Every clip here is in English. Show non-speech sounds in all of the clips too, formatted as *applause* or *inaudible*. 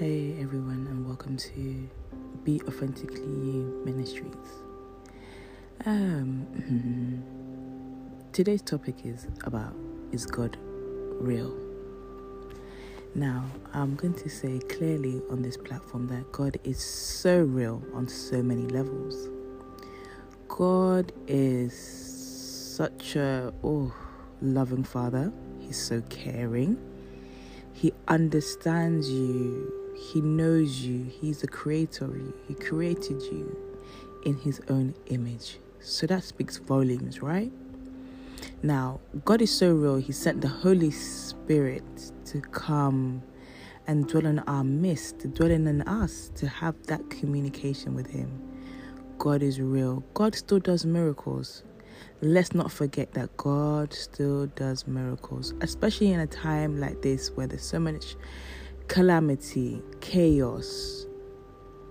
Hey everyone, and welcome to Be Authentically You Ministries. Um, *laughs* today's topic is about is God real? Now, I'm going to say clearly on this platform that God is so real on so many levels. God is such a oh loving father. He's so caring. He understands you. He knows you. He's the creator of you. He created you in his own image. So that speaks volumes, right? Now, God is so real. He sent the Holy Spirit to come and dwell in our midst, to dwell in us, to have that communication with Him. God is real. God still does miracles let's not forget that God still does miracles, especially in a time like this where there's so much calamity, chaos,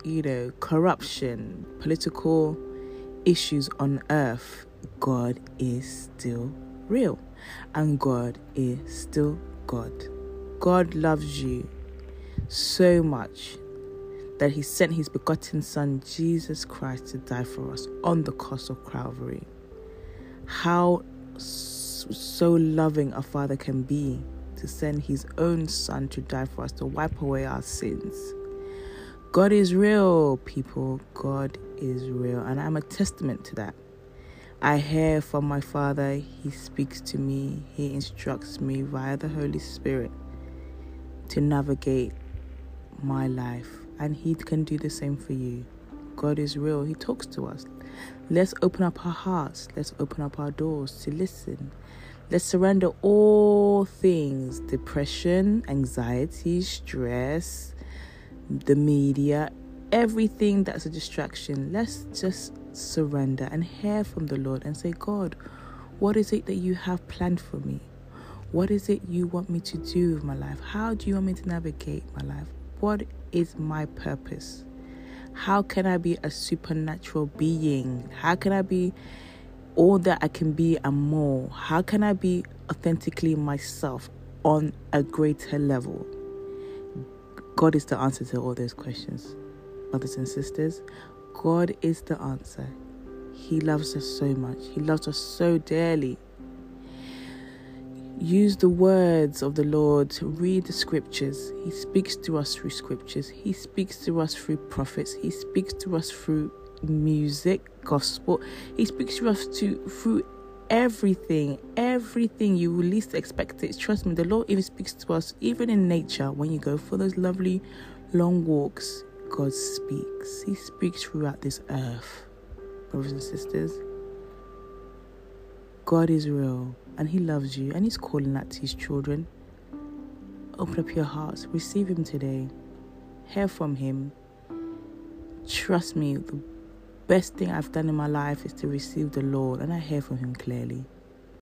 you know, corruption, political issues on earth. God is still real and God is still God. God loves you so much that he sent his begotten son Jesus Christ to die for us on the cross of Calvary how so loving a father can be to send his own son to die for us, to wipe away our sins. God is real, people. God is real. And I'm a testament to that. I hear from my Father. He speaks to me. He instructs me via the Holy Spirit to navigate my life. And He can do the same for you. God is real. He talks to us. Let's open up our hearts. Let's open up our doors to listen. Let's surrender all things depression, anxiety, stress, the media, everything that's a distraction. Let's just surrender and hear from the Lord and say, God, what is it that you have planned for me? What is it you want me to do with my life? How do you want me to navigate my life? What is my purpose? How can I be a supernatural being? How can I be all that I can be and more? How can I be authentically myself on a greater level? God is the answer to all those questions, brothers and sisters. God is the answer. He loves us so much, He loves us so dearly. Use the words of the Lord, read the scriptures. He speaks to us through scriptures, He speaks to us through prophets, He speaks to us through music, gospel, He speaks to us to, through everything, everything you least expect it. Trust me, the Lord even speaks to us, even in nature, when you go for those lovely long walks. God speaks, He speaks throughout this earth, brothers and sisters. God is real and He loves you and He's calling out to His children. Open up your hearts, receive Him today, hear from Him. Trust me, the best thing I've done in my life is to receive the Lord, and I hear from Him clearly.